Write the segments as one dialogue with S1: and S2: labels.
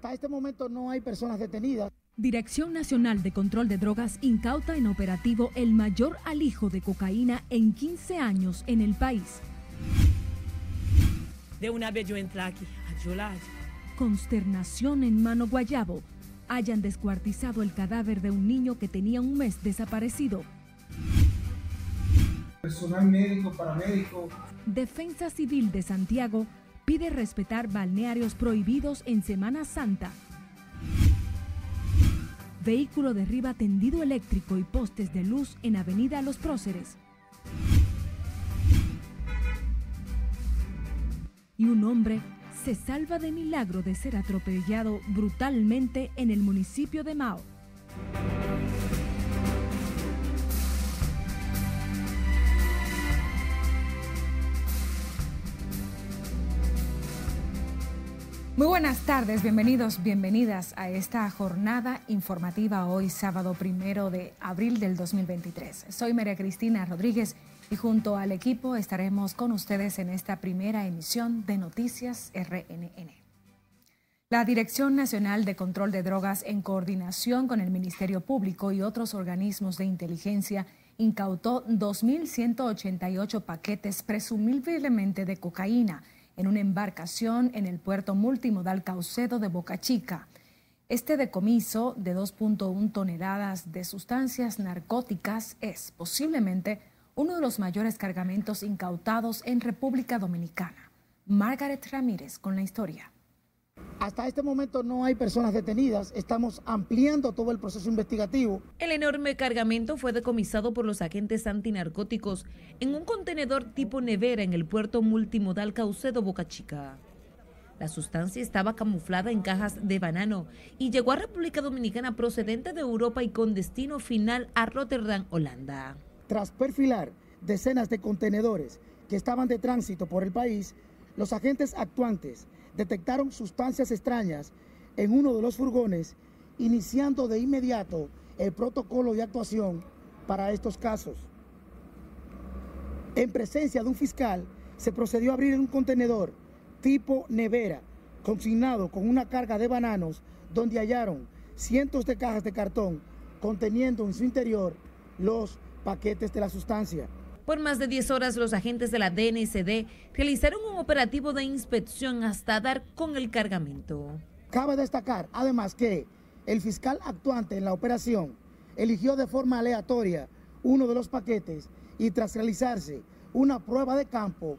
S1: Hasta este momento no hay personas detenidas.
S2: Dirección Nacional de Control de Drogas incauta en operativo el mayor alijo de cocaína en 15 años en el país.
S3: De una vez yo entré aquí, a Yolaya.
S2: Consternación en Mano Guayabo. Hayan descuartizado el cadáver de un niño que tenía un mes desaparecido.
S4: Personal médico, paramédico.
S2: Defensa Civil de Santiago pide respetar balnearios prohibidos en Semana Santa. Vehículo derriba tendido eléctrico y postes de luz en Avenida Los Próceres. Y un hombre se salva de milagro de ser atropellado brutalmente en el municipio de Mao. Muy buenas tardes, bienvenidos, bienvenidas a esta jornada informativa hoy sábado primero de abril del 2023. Soy María Cristina Rodríguez y junto al equipo estaremos con ustedes en esta primera emisión de Noticias RNN. La Dirección Nacional de Control de Drogas, en coordinación con el Ministerio Público y otros organismos de inteligencia, incautó 2.188 paquetes presumiblemente de cocaína en una embarcación en el puerto multimodal Caucedo de Boca Chica. Este decomiso de 2.1 toneladas de sustancias narcóticas es posiblemente uno de los mayores cargamentos incautados en República Dominicana. Margaret Ramírez con la historia.
S1: Hasta este momento no hay personas detenidas. Estamos ampliando todo el proceso investigativo.
S5: El enorme cargamento fue decomisado por los agentes antinarcóticos en un contenedor tipo nevera en el puerto multimodal Caucedo Boca Chica. La sustancia estaba camuflada en cajas de banano y llegó a República Dominicana procedente de Europa y con destino final a Rotterdam, Holanda.
S1: Tras perfilar decenas de contenedores que estaban de tránsito por el país, los agentes actuantes detectaron sustancias extrañas en uno de los furgones, iniciando de inmediato el protocolo de actuación para estos casos. En presencia de un fiscal, se procedió a abrir un contenedor tipo nevera, consignado con una carga de bananos, donde hallaron cientos de cajas de cartón conteniendo en su interior los paquetes de la sustancia.
S5: Por más de 10 horas los agentes de la DNCD realizaron un operativo de inspección hasta dar con el cargamento.
S1: Cabe destacar además que el fiscal actuante en la operación eligió de forma aleatoria uno de los paquetes y tras realizarse una prueba de campo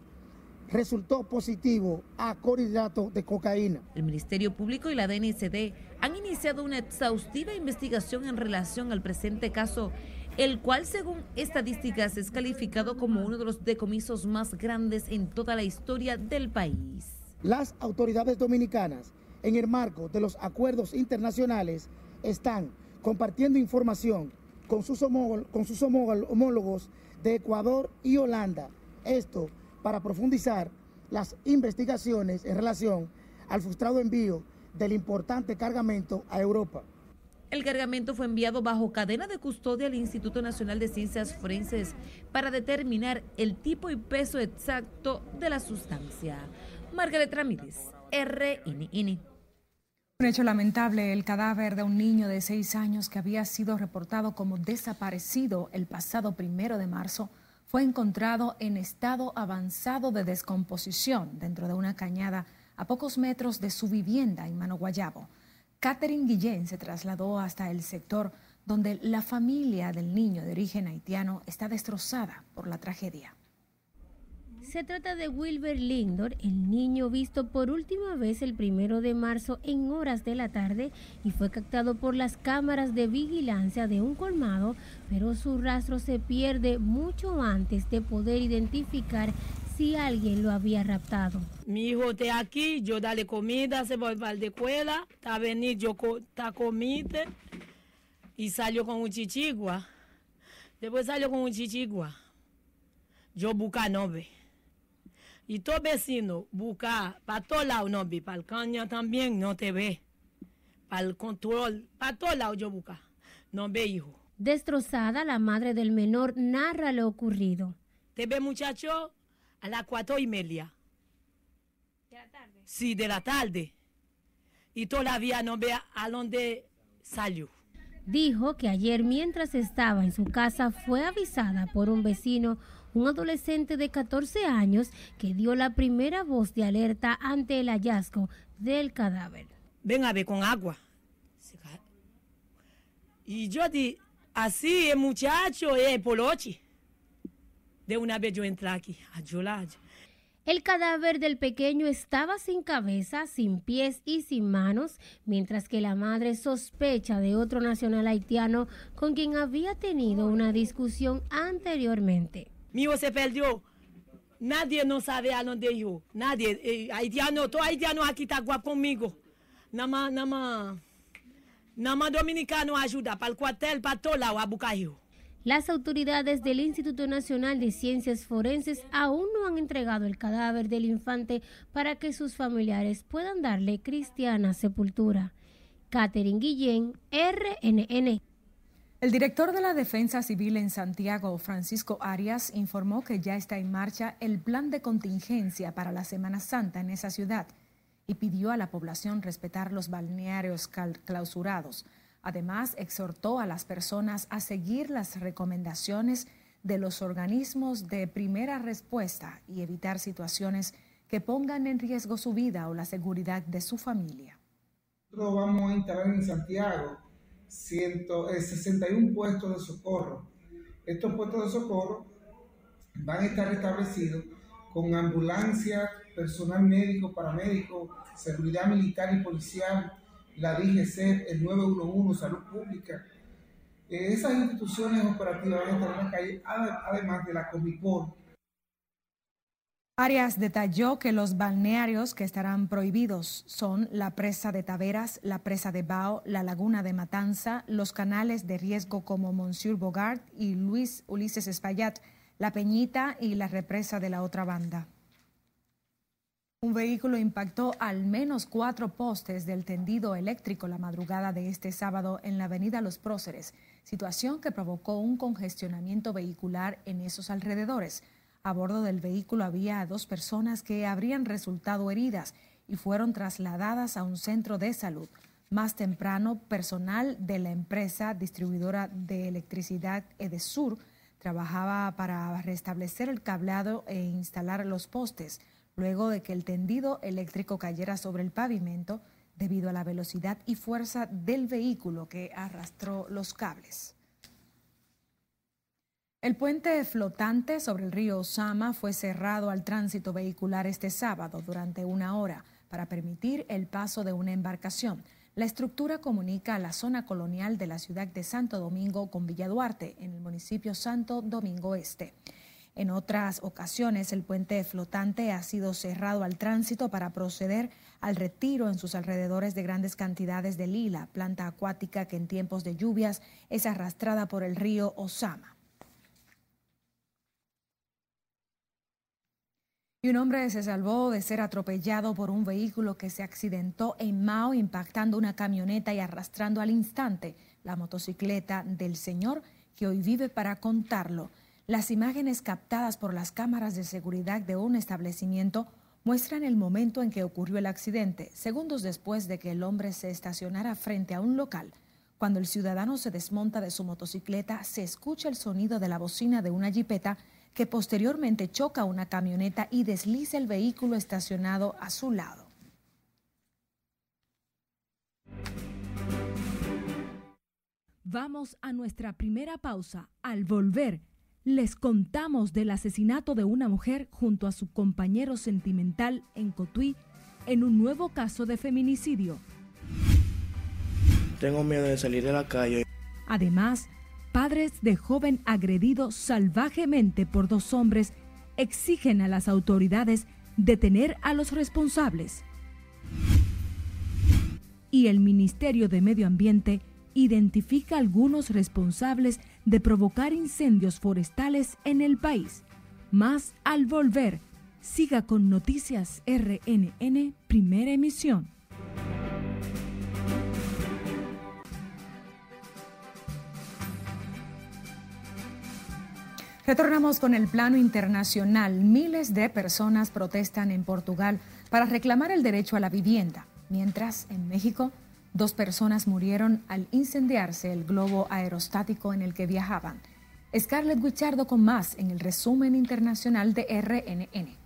S1: resultó positivo a clorhidrato de cocaína.
S5: El Ministerio Público y la DNCD han iniciado una exhaustiva investigación en relación al presente caso el cual según estadísticas es calificado como uno de los decomisos más grandes en toda la historia del país.
S1: Las autoridades dominicanas, en el marco de los acuerdos internacionales, están compartiendo información con sus, homólogos de Ecuador y Holanda. Esto para profundizar las investigaciones en relación al frustrado envío del importante cargamento a Europa.
S5: El cargamento fue enviado bajo cadena de custodia al Instituto Nacional de Ciencias Forenses para determinar el tipo y peso exacto de la sustancia. Margaret Ramírez, RNN.
S2: Un hecho lamentable, el cadáver de un niño de seis años que había sido reportado como desaparecido el pasado primero de marzo fue encontrado en estado avanzado de descomposición dentro de una cañada a pocos metros de su vivienda en Mano Guayabo. Catherine Guillén se trasladó hasta el sector donde la familia del niño de origen haitiano está destrozada por la tragedia.
S6: Se trata de Wilber Lindor, el niño visto por última vez el primero de marzo en horas de la tarde y fue captado por las cámaras de vigilancia de un colmado, pero su rastro se pierde mucho antes de poder identificar si alguien lo había raptado.
S3: Mi hijo está aquí, yo dale comida, se va a la escuela, está venido, yo está comida y salió con un chichigua. Después salió con un chichigua. Yo busca nove. Y todo vecino busca para todo lado no ve, para el caña también no te ve. Para el control, para todo lado yo busca. No ve hijo.
S6: Destrozada, la madre del menor narra lo ocurrido.
S3: ¿Te ve muchacho? A las cuatro y media.
S6: ¿De la tarde?
S3: Sí, de la tarde. y todavía no ve a dónde salió.
S6: Dijo que ayer mientras estaba en su casa fue avisada por un vecino, un adolescente de 14 años, que dio la primera voz de alerta ante el hallazgo del cadáver.
S3: Ven a ver con agua. Y yo di, así el muchacho es polochi. De una vez yo entré aquí a llorar.
S6: El cadáver del pequeño estaba sin cabeza, sin pies y sin manos, mientras que la madre sospecha de otro nacional haitiano con quien había tenido una discusión anteriormente.
S3: Mi hijo se perdió. Nadie no sabe a dónde yo. Nadie. Eh, haitiano, todo haitiano aquí está guapo conmigo. Nada más, nada más. Nada más dominicano ayuda para el cuartel, para todo lado, a Bucayo.
S6: Las autoridades del Instituto Nacional de Ciencias Forenses aún no han entregado el cadáver del infante para que sus familiares puedan darle cristiana sepultura. Catherine Guillén, RNN.
S2: El director de la Defensa Civil en Santiago, Francisco Arias, informó que ya está en marcha el plan de contingencia para la Semana Santa en esa ciudad y pidió a la población respetar los balnearios clausurados Además, exhortó a las personas a seguir las recomendaciones de los organismos de primera respuesta y evitar situaciones que pongan en riesgo su vida o la seguridad de su familia.
S4: Nosotros vamos a instalar en Santiago 61 eh, puestos de socorro. Estos puestos de socorro van a estar restablecidos con ambulancia, personal médico, paramédico, seguridad militar y policial, la DGC, el 911, Salud Pública. Eh, esas instituciones operativas van a estar en la calle, además de la Comipor.
S2: Arias detalló que los balnearios que estarán prohibidos son la presa de Taveras, la presa de Bao, la laguna de Matanza, los canales de riesgo como Monsieur Bogart y Luis Ulises Espaillat, la Peñita y la represa de la otra banda. Un vehículo impactó al menos cuatro postes del tendido eléctrico la madrugada de este sábado en la avenida Los Próceres, situación que provocó un congestionamiento vehicular en esos alrededores. A bordo del vehículo había dos personas que habrían resultado heridas y fueron trasladadas a un centro de salud. Más temprano, personal de la empresa distribuidora de electricidad Edesur trabajaba para restablecer el cableado e instalar los postes luego de que el tendido eléctrico cayera sobre el pavimento debido a la velocidad y fuerza del vehículo que arrastró los cables. El puente flotante sobre el río Osama fue cerrado al tránsito vehicular este sábado durante una hora para permitir el paso de una embarcación. La estructura comunica la zona colonial de la ciudad de Santo Domingo con Villa Duarte, en el municipio Santo Domingo Este. En otras ocasiones, el puente flotante ha sido cerrado al tránsito para proceder al retiro en sus alrededores de grandes cantidades de lila, planta acuática que en tiempos de lluvias es arrastrada por el río Osama. Y un hombre se salvó de ser atropellado por un vehículo que se accidentó en Mao, impactando una camioneta y arrastrando al instante la motocicleta del señor que hoy vive para contarlo. Las imágenes captadas por las cámaras de seguridad de un establecimiento muestran el momento en que ocurrió el accidente, segundos después de que el hombre se estacionara frente a un local. Cuando el ciudadano se desmonta de su motocicleta, se escucha el sonido de la bocina de una jipeta que posteriormente choca una camioneta y desliza el vehículo estacionado a su lado.
S7: Vamos a nuestra primera pausa. Al volver, les contamos del asesinato de una mujer junto a su compañero sentimental en Cotuí en un nuevo caso de feminicidio.
S8: Tengo miedo de salir de la calle.
S7: Además, padres de joven agredido salvajemente por dos hombres exigen a las autoridades detener a los responsables. Y el Ministerio de Medio Ambiente identifica algunos responsables de provocar incendios forestales en el país. Más al volver, siga con Noticias RNN, primera emisión.
S2: Retornamos con el plano internacional. Miles de personas protestan en Portugal para reclamar el derecho a la vivienda. Mientras, en México, dos personas murieron al incendiarse el globo aerostático en el que viajaban. Scarlett Guichardo con más en el resumen internacional de RNN.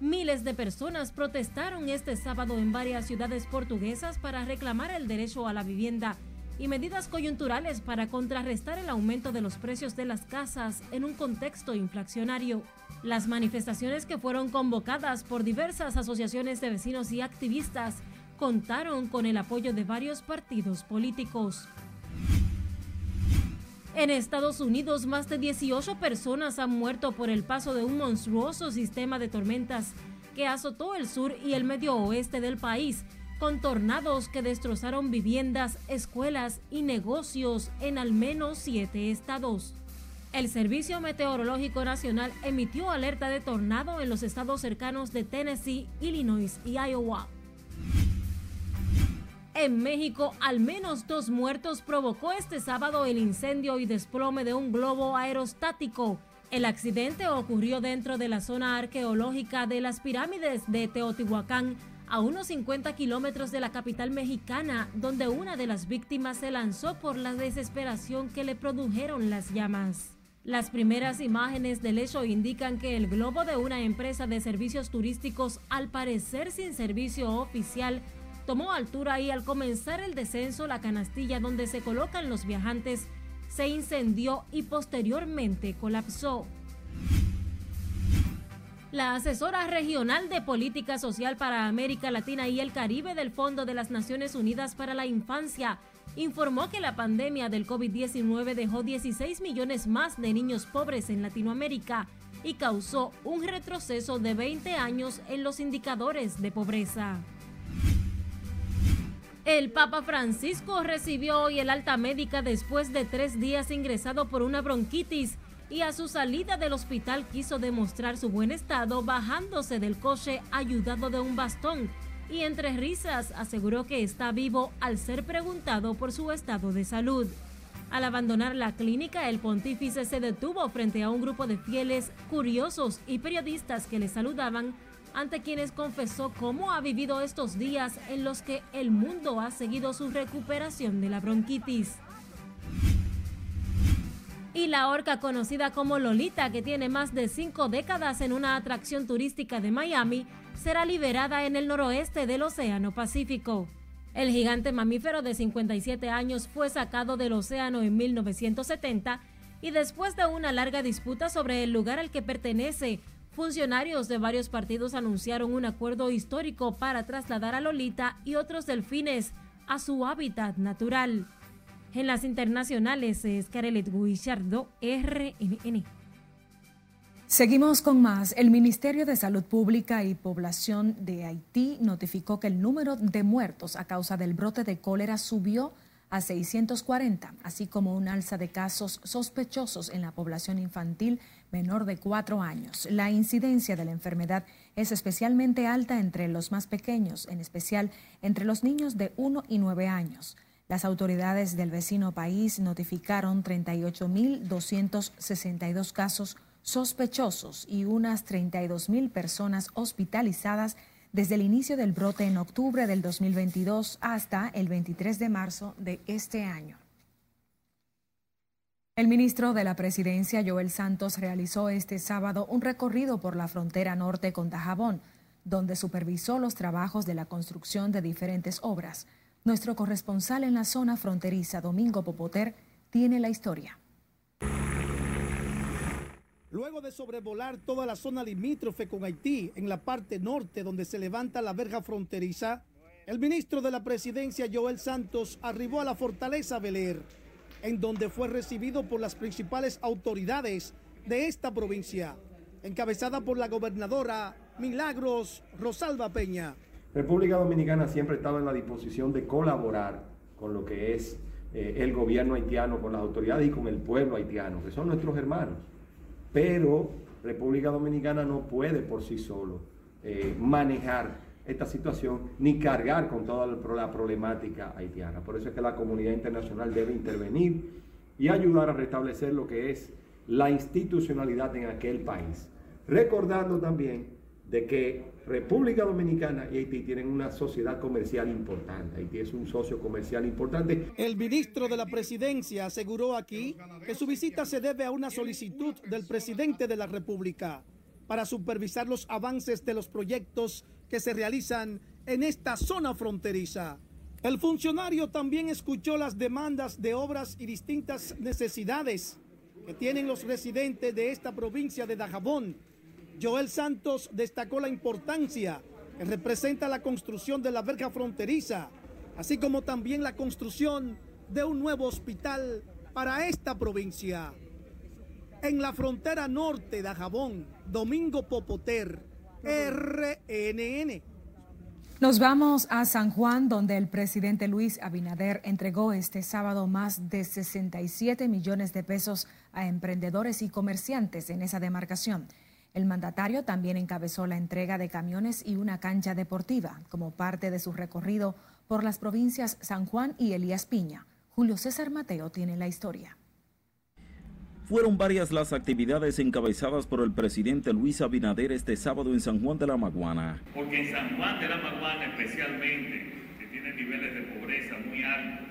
S9: Miles de personas protestaron este sábado en varias ciudades portuguesas para reclamar el derecho a la vivienda y medidas coyunturales para contrarrestar el aumento de los precios de las casas en un contexto inflacionario. Las manifestaciones que fueron convocadas por diversas asociaciones de vecinos y activistas contaron con el apoyo de varios partidos políticos. En Estados Unidos, más de 18 personas han muerto por el paso de un monstruoso sistema de tormentas que azotó el sur y el medio oeste del país, con tornados que destrozaron viviendas, escuelas y negocios en al menos siete estados. El Servicio Meteorológico Nacional emitió alerta de tornado en los estados cercanos de Tennessee, Illinois y Iowa. En México, al menos dos muertos provocó este sábado el incendio y desplome de un globo aerostático. El accidente ocurrió dentro de la zona arqueológica de las pirámides de Teotihuacán, a unos 50 kilómetros de la capital mexicana, donde una de las víctimas se lanzó por la desesperación que le produjeron las llamas. Las primeras imágenes del hecho indican que el globo de una empresa de servicios turísticos, al parecer sin servicio oficial, tomó altura y al comenzar el descenso la canastilla donde se colocan los viajantes se incendió y posteriormente colapsó. La asesora regional de política social para América Latina y el Caribe del Fondo de las Naciones Unidas para la Infancia informó que la pandemia del COVID-19 dejó 16 millones más de niños pobres en Latinoamérica y causó un retroceso de 20 años en los indicadores de pobreza. El Papa Francisco recibió hoy el alta médica después de tres días ingresado por una bronquitis y a su salida del hospital quiso demostrar su buen estado bajándose del coche ayudado de un bastón y entre risas aseguró que está vivo al ser preguntado por su estado de salud. Al abandonar la clínica, el pontífice se detuvo frente a un grupo de fieles, curiosos y periodistas que le saludaban ante quienes confesó cómo ha vivido estos días en los que el mundo ha seguido su recuperación de la bronquitis. Y la orca conocida como Lolita, que tiene más de cinco décadas en una atracción turística de Miami, será liberada en el noroeste del Océano Pacífico. El gigante mamífero de 57 años fue sacado del océano en 1970 y después de una larga disputa sobre el lugar al que pertenece, Funcionarios de varios partidos anunciaron un acuerdo histórico para trasladar a Lolita y otros delfines a su hábitat natural. En las internacionales es Carelet Guichardo, RNN.
S2: Seguimos con más. El Ministerio de Salud Pública y Población de Haití notificó que el número de muertos a causa del brote de cólera subió a 640, así como un alza de casos sospechosos en la población infantil menor de cuatro años. La incidencia de la enfermedad es especialmente alta entre los más pequeños, en especial entre los niños de 1 y 9 años. Las autoridades del vecino país notificaron 38.262 casos sospechosos y unas 32.000 personas hospitalizadas desde el inicio del brote en octubre del 2022 hasta el 23 de marzo de este año. El ministro de la Presidencia, Joel Santos, realizó este sábado un recorrido por la frontera norte con Dajabón, donde supervisó los trabajos de la construcción de diferentes obras. Nuestro corresponsal en la zona fronteriza, Domingo Popoter, tiene la historia.
S10: Luego de sobrevolar toda la zona limítrofe con Haití, en la parte norte donde se levanta la verja fronteriza, el ministro de la presidencia Joel Santos arribó a la fortaleza Beler, en donde fue recibido por las principales autoridades de esta provincia, encabezada por la gobernadora Milagros Rosalba Peña.
S11: República Dominicana siempre ha estado en la disposición de colaborar con lo que es eh, el gobierno haitiano, con las autoridades y con el pueblo haitiano, que son nuestros hermanos pero República Dominicana no puede por sí solo eh, manejar esta situación ni cargar con toda la problemática haitiana. Por eso es que la comunidad internacional debe intervenir y ayudar a restablecer lo que es la institucionalidad en aquel país. Recordando también de que República Dominicana y Haití tienen una sociedad comercial importante. Haití es un socio comercial importante.
S10: El ministro de la Presidencia aseguró aquí que su visita se debe a una solicitud del presidente de la República para supervisar los avances de los proyectos que se realizan en esta zona fronteriza. El funcionario también escuchó las demandas de obras y distintas necesidades que tienen los residentes de esta provincia de Dajabón Joel Santos destacó la importancia que representa la construcción de la verja fronteriza, así como también la construcción de un nuevo hospital para esta provincia. En la frontera norte de Jabón, Domingo Popoter, RNN.
S2: Nos vamos a San Juan, donde el presidente Luis Abinader entregó este sábado más de 67 millones de pesos a emprendedores y comerciantes en esa demarcación. El mandatario también encabezó la entrega de camiones y una cancha deportiva como parte de su recorrido por las provincias San Juan y Elías Piña. Julio César Mateo tiene la historia.
S12: Fueron varias las actividades encabezadas por el presidente Luis Abinader este sábado en San Juan de la Maguana.
S13: Porque en San Juan de la Maguana especialmente, que tiene niveles de pobreza muy altos,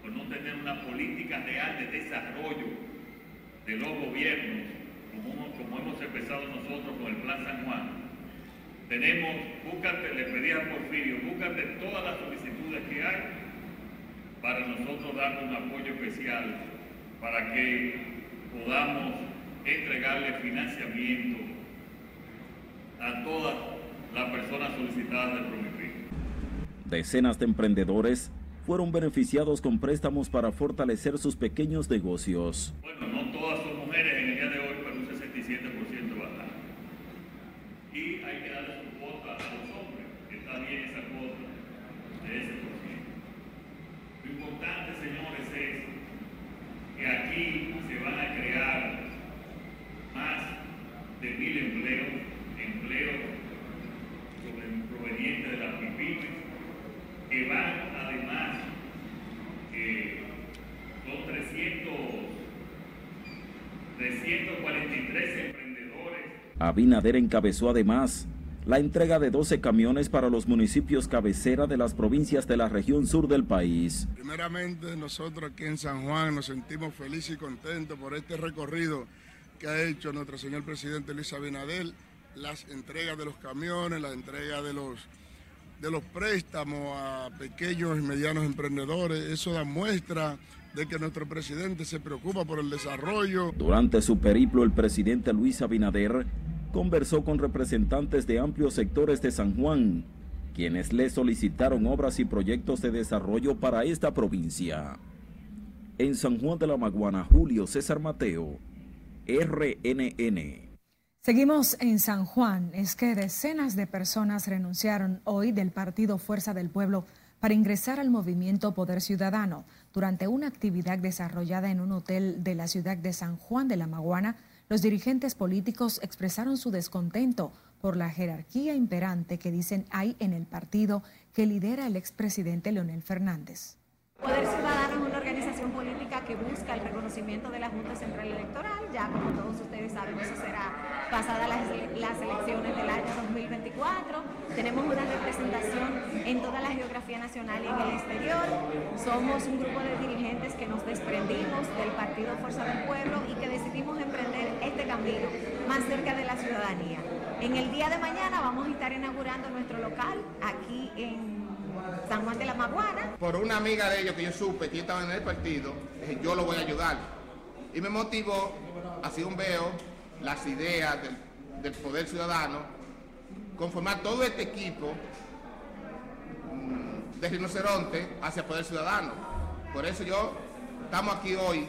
S13: por no tener una política real de desarrollo de los gobiernos, como, hemos empezado nosotros con el Plan San Juan, tenemos, búscate, le pedí a Porfirio, búscate todas las solicitudes que hay para nosotros dar un apoyo especial para que podamos entregarle financiamiento a todas las personas solicitadas del Prometric.
S12: Decenas de emprendedores fueron beneficiados con préstamos para fortalecer sus pequeños negocios.
S13: Bueno, no y hay
S12: Abinader encabezó además la entrega de 12 camiones para los municipios cabecera de las provincias de la región sur del país.
S14: Primeramente nosotros aquí en San Juan nos sentimos felices y contentos por este recorrido que ha hecho nuestro señor presidente Luis Abinader, las entregas de los camiones, la entrega de los, de los préstamos a pequeños y medianos emprendedores. Eso da muestra de que nuestro presidente se preocupa por el desarrollo.
S12: Durante su periplo, el presidente Luis Abinader conversó con representantes de amplios sectores de San Juan, quienes le solicitaron obras y proyectos de desarrollo para esta provincia. En San Juan de la Maguana, Julio César Mateo, RNN.
S2: Seguimos en San Juan. Es que decenas de personas renunciaron hoy del partido Fuerza del Pueblo para ingresar al movimiento Poder Ciudadano durante una actividad desarrollada en un hotel de la ciudad de San Juan de la Maguana los dirigentes políticos expresaron su descontento por la jerarquía imperante que dicen hay en el partido que lidera el expresidente Leonel Fernández.
S15: Poder Ciudadano es una organización política que busca el reconocimiento de la Junta Central Electoral. Ya como todos ustedes saben, eso será pasadas las, las, elecciones del año 2024. Tenemos una representación en toda la geografía nacional y en el exterior. Somos un grupo de dirigentes que nos desprendimos del Partido Fuerza del Pueblo y que decidimos emprender este camino más cerca de la ciudadanía. En el día de mañana vamos a estar inaugurando nuestro local aquí en San Juan de la Maguana.
S16: Por una amiga de ellos que yo supe que estaba en el partido, dije, yo lo voy a ayudar. Y me motivó, así un veo, las ideas del, Poder Ciudadano, conformar todo este equipo mm, de rinoceronte hacia Poder Ciudadano. Por eso yo estamos aquí hoy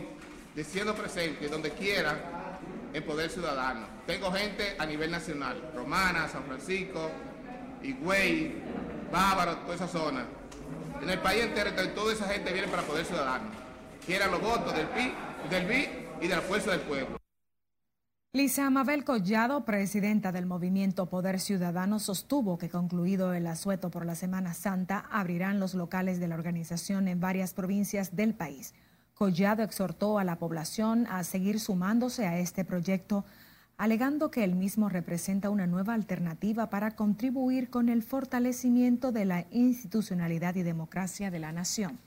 S16: diciendo presente donde quiera en Poder Ciudadano. Tengo gente a nivel nacional, Romana, San Francisco, Higüey, Bávaro, toda esa zona. En el país entero, toda esa gente viene para Poder Ciudadano. Quieran los votos del PI, del BI y de la fuerza del pueblo.
S2: Lisa Mabel Collado, presidenta del movimiento Poder Ciudadano, sostuvo que concluido el asueto por la Semana Santa, abrirán los locales de la organización en varias provincias del país. Collado exhortó a la población a seguir sumándose a este proyecto alegando que el mismo representa una nueva alternativa para contribuir con el fortalecimiento de la institucionalidad y democracia de la nación.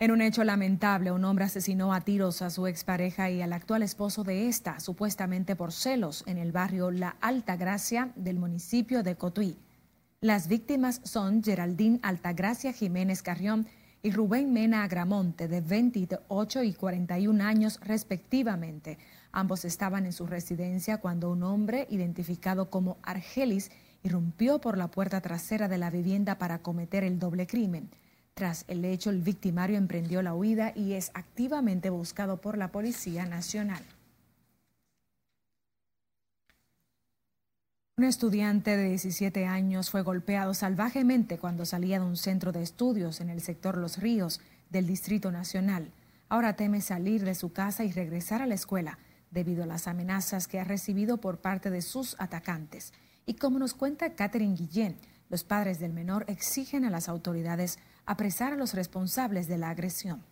S2: En un hecho lamentable, un hombre asesinó a tiros a su expareja y al actual esposo de esta, supuestamente por celos, en el barrio La Alta Gracia del municipio de Cotuí. Las víctimas son Geraldine Altagracia Jiménez Carrión y Rubén Mena Agramonte, de 28 y 41 años respectivamente. Ambos estaban en su residencia cuando un hombre, identificado como Argelis, irrumpió por la puerta trasera de la vivienda para cometer el doble crimen. Tras el hecho, el victimario emprendió la huida y es activamente buscado por la Policía Nacional. Un estudiante de 17 años fue golpeado salvajemente cuando salía de un centro de estudios en el sector Los Ríos del Distrito Nacional. Ahora teme salir de su casa y regresar a la escuela debido a las amenazas que ha recibido por parte de sus atacantes. Y como nos cuenta Catherine Guillén, los padres del menor exigen a las autoridades apresar a los responsables de la agresión.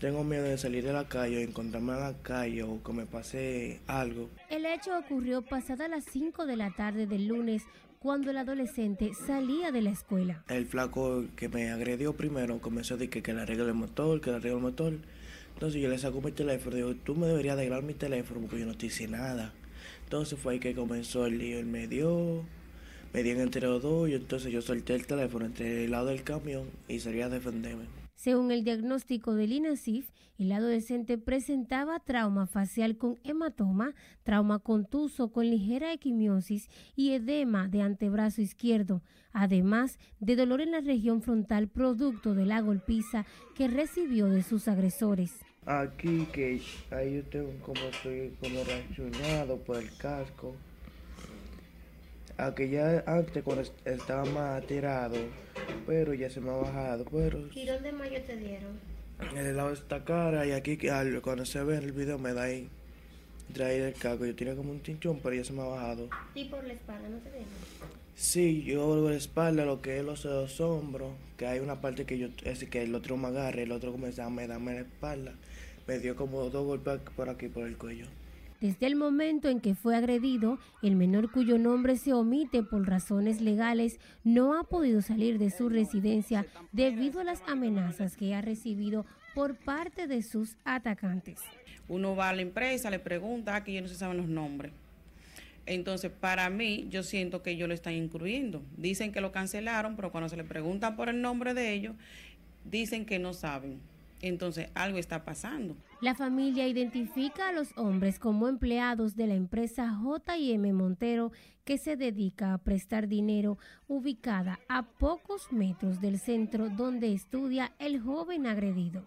S8: Tengo miedo de salir de la calle, encontrarme en la calle o que me pase algo.
S6: El hecho ocurrió pasada las 5 de la tarde del lunes cuando el adolescente salía de la escuela.
S8: El flaco que me agredió primero comenzó a decir que, le arregle el motor, que le arregle el motor. Entonces yo le saco mi teléfono y digo, tú me deberías arreglar mi teléfono porque yo no te hice nada. Entonces fue ahí que comenzó el lío. Él me dio, me dio entre los dos y entonces yo solté el teléfono entre el lado del camión y salí a defenderme.
S6: Según el diagnóstico del INASIF, el adolescente presentaba trauma facial con hematoma, trauma contuso con ligera equimiosis y edema de antebrazo izquierdo, además de dolor en la región frontal producto de la golpiza que recibió de sus agresores.
S8: Aquí que ahí yo tengo como estoy como reaccionado por el casco. Aunque ya antes cuando estaba más tirado, pero ya se me ha bajado. Pero,
S6: ¿Y dónde más te dieron?
S8: En el lado de esta cara y aquí cuando se ve en el video me da ahí. Trae el caco, yo tenía como un tinchón, pero ya se me ha bajado.
S6: ¿Y por la espalda no te dieron?
S8: Sí, yo por la espalda, lo que es los dos hombros, que hay una parte que yo, es que el otro me agarra, el otro comienza a me darme la espalda. Me dio como dos golpes por aquí, por el cuello.
S6: Desde el momento en que fue agredido, el menor cuyo nombre se omite por razones legales no ha podido salir de su residencia debido a las amenazas que ha recibido por parte de sus atacantes.
S17: Uno va a la empresa, le pregunta, aquí ya no se saben los nombres. Entonces, para mí, yo siento que ellos lo están incluyendo. Dicen que lo cancelaron, pero cuando se le preguntan por el nombre de ellos, dicen que no saben. Entonces, algo está pasando.
S6: La familia identifica a los hombres como empleados de la empresa JM Montero que se dedica a prestar dinero ubicada a pocos metros del centro donde estudia el joven agredido.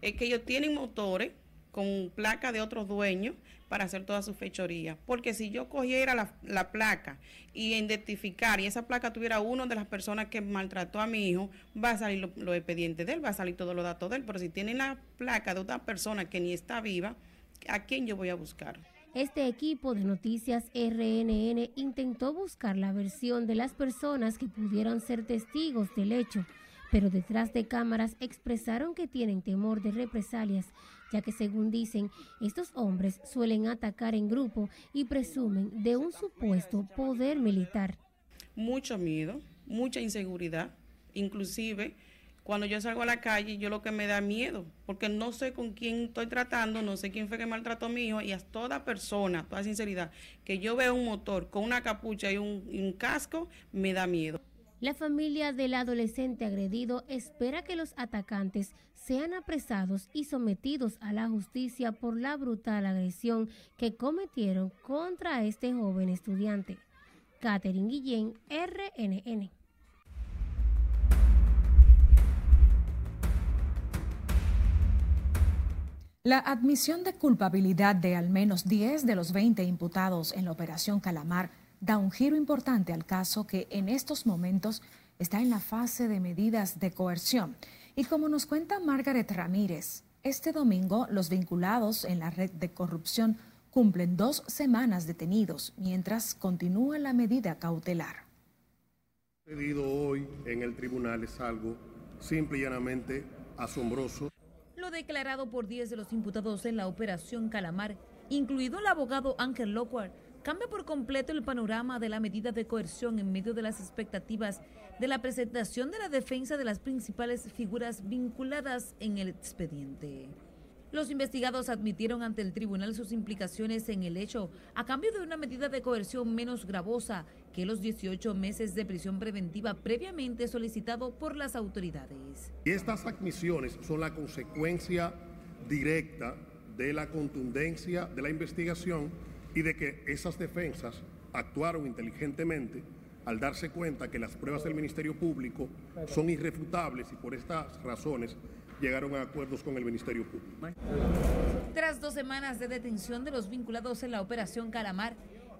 S17: Es que ellos tienen motores con placa de otros dueños para hacer toda su fechoría. Porque si yo cogiera la, placa y identificar y esa placa tuviera uno de las personas que maltrató a mi hijo, va a salir los lo expedientes de él, va a salir todos los datos de él. Pero si tiene la placa de otra persona que ni está viva, ¿a quién yo voy a buscar?
S6: Este equipo de noticias RNN intentó buscar la versión de las personas que pudieron ser testigos del hecho, pero detrás de cámaras expresaron que tienen temor de represalias ya que según dicen, estos hombres suelen atacar en grupo y presumen de un supuesto poder militar.
S17: Mucho miedo, mucha inseguridad, inclusive cuando yo salgo a la calle, yo lo que me da miedo, porque no sé con quién estoy tratando, no sé quién fue que maltrató a mi hijo, y a toda persona, toda sinceridad, que yo veo un motor con una capucha y un, y un casco, me da miedo.
S6: La familia del adolescente agredido espera que los atacantes sean apresados y sometidos a la justicia por la brutal agresión que cometieron contra este joven estudiante. Catherine Guillén, RNN.
S2: La admisión de culpabilidad de al menos 10 de los 20 imputados en la operación Calamar da un giro importante al caso que en estos momentos está en la fase de medidas de coerción. Y como nos cuenta Margaret Ramírez, este domingo los vinculados en la red de corrupción cumplen dos semanas detenidos mientras continúa la medida cautelar.
S18: Pedido hoy en el tribunal es algo simple y llanamente asombroso.
S5: Lo declarado por 10 de los imputados en la operación Calamar incluido el abogado Ángel Lockhart, cambia por completo el panorama de la medida de coerción en medio de las expectativas de la presentación de la defensa de las principales figuras vinculadas en el expediente. Los investigados admitieron ante el tribunal sus implicaciones en el hecho a cambio de una medida de coerción menos gravosa que los 18 meses de prisión preventiva previamente solicitado por las autoridades.
S18: Estas admisiones son la consecuencia directa de la contundencia de la investigación y de que esas defensas actuaron inteligentemente al darse cuenta que las pruebas del Ministerio Público son irrefutables y por estas razones llegaron a acuerdos con el Ministerio Público.
S5: Tras dos semanas de detención de los vinculados en la operación Calamar,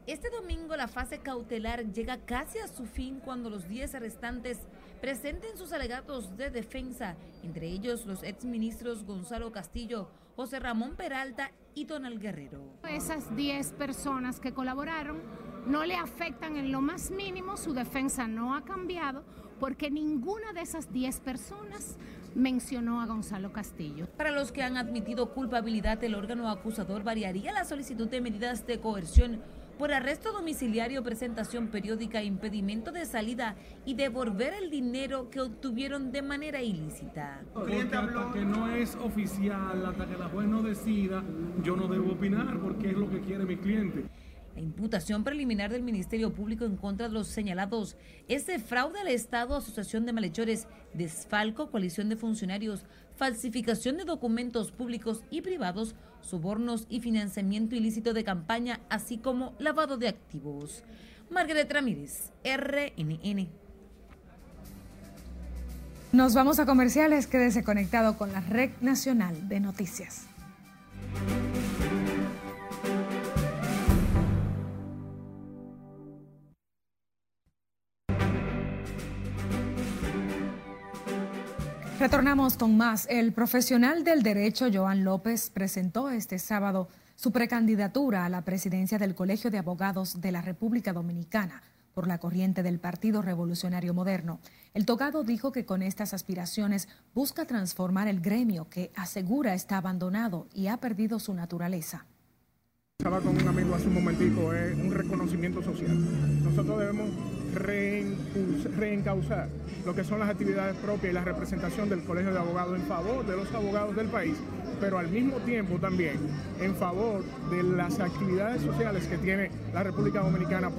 S5: este domingo la fase cautelar llega casi a su fin cuando los 10 arrestantes presenten sus alegatos de defensa, entre ellos los exministros Gonzalo Castillo, José Ramón Peralta y Donald Guerrero.
S19: Esas 10 personas que colaboraron no le afectan en lo más mínimo, su defensa no ha cambiado porque ninguna de esas 10 personas mencionó a Gonzalo Castillo.
S5: Para los que han admitido culpabilidad, el órgano acusador variaría la solicitud de medidas de coerción por arresto domiciliario, presentación periódica, impedimento de salida y devolver el dinero que obtuvieron de manera ilícita.
S20: Porque hasta que no es oficial, hasta que la juez no decida, yo no debo opinar porque es lo que quiere mi cliente.
S5: La imputación preliminar del Ministerio Público en contra de los señalados es de fraude al Estado, asociación de malhechores, desfalco, coalición de funcionarios, falsificación de documentos públicos y privados, sobornos y financiamiento ilícito de campaña, así como lavado de activos. Margaret Ramírez, RNN.
S2: Nos vamos a comerciales, quédese conectado con la Red Nacional de Noticias. Retornamos con más. El profesional del derecho Joan López presentó este sábado su precandidatura a la presidencia del Colegio de Abogados de la República Dominicana por la corriente del Partido Revolucionario Moderno. El togado dijo que con estas aspiraciones busca transformar el gremio que asegura está abandonado y ha perdido su naturaleza.
S20: Estaba con un amigo hace un momentico, es un reconocimiento social. Nosotros debemos reencauzar lo que son las actividades propias y la representación del Colegio de Abogados en favor de los abogados del país, pero al mismo tiempo también en favor de las actividades sociales que tiene la República Dominicana.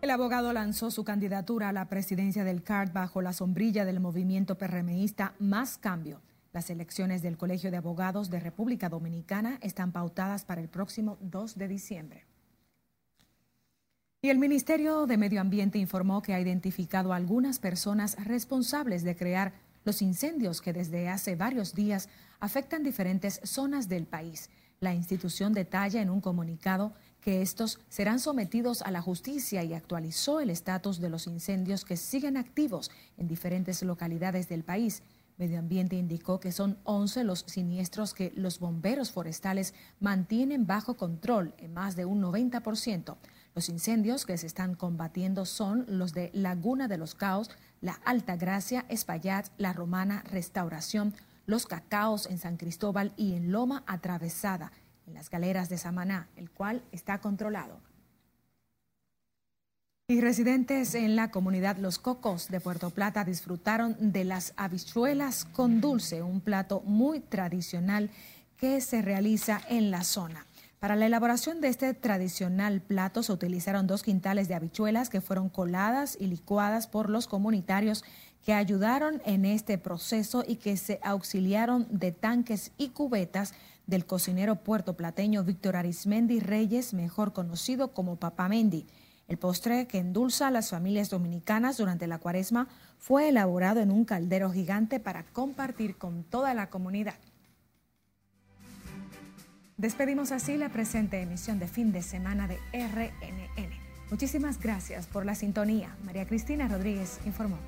S2: El abogado lanzó su candidatura a la presidencia del CARD bajo la sombrilla del movimiento PRMista Más Cambio las elecciones del Colegio de Abogados de República Dominicana están pautadas para el próximo 2 de diciembre. Y el Ministerio de Medio Ambiente informó que ha identificado a algunas personas responsables de crear los incendios que desde hace varios días afectan diferentes zonas del país. La institución detalla en un comunicado que estos serán sometidos a la justicia y actualizó el estatus de los incendios que siguen activos en diferentes localidades del país. Medio Ambiente indicó que son 11 los siniestros que los bomberos forestales mantienen bajo control en más de un 90%. Los incendios que se están combatiendo son los de Laguna de los Caos, La Alta Gracia, Espaillat, La Romana, Restauración, Los Cacaos en San Cristóbal y en Loma Atravesada, en las galeras de Samaná, el cual está controlado. Y residentes en la comunidad Los Cocos de Puerto Plata disfrutaron de las habichuelas con dulce, un plato muy tradicional que se realiza en la zona. Para la elaboración de este tradicional plato se utilizaron dos quintales de habichuelas que fueron coladas y licuadas por los comunitarios que ayudaron en este proceso y que se auxiliaron de tanques y cubetas del cocinero puertoplateño Víctor Arismendi Reyes, mejor conocido como Papamendi. El postre que endulza a las familias dominicanas durante la cuaresma fue elaborado en un caldero gigante para compartir con toda la comunidad. Despedimos así la presente emisión de fin de semana de RNN. Muchísimas gracias por la sintonía. María Cristina Rodríguez informó.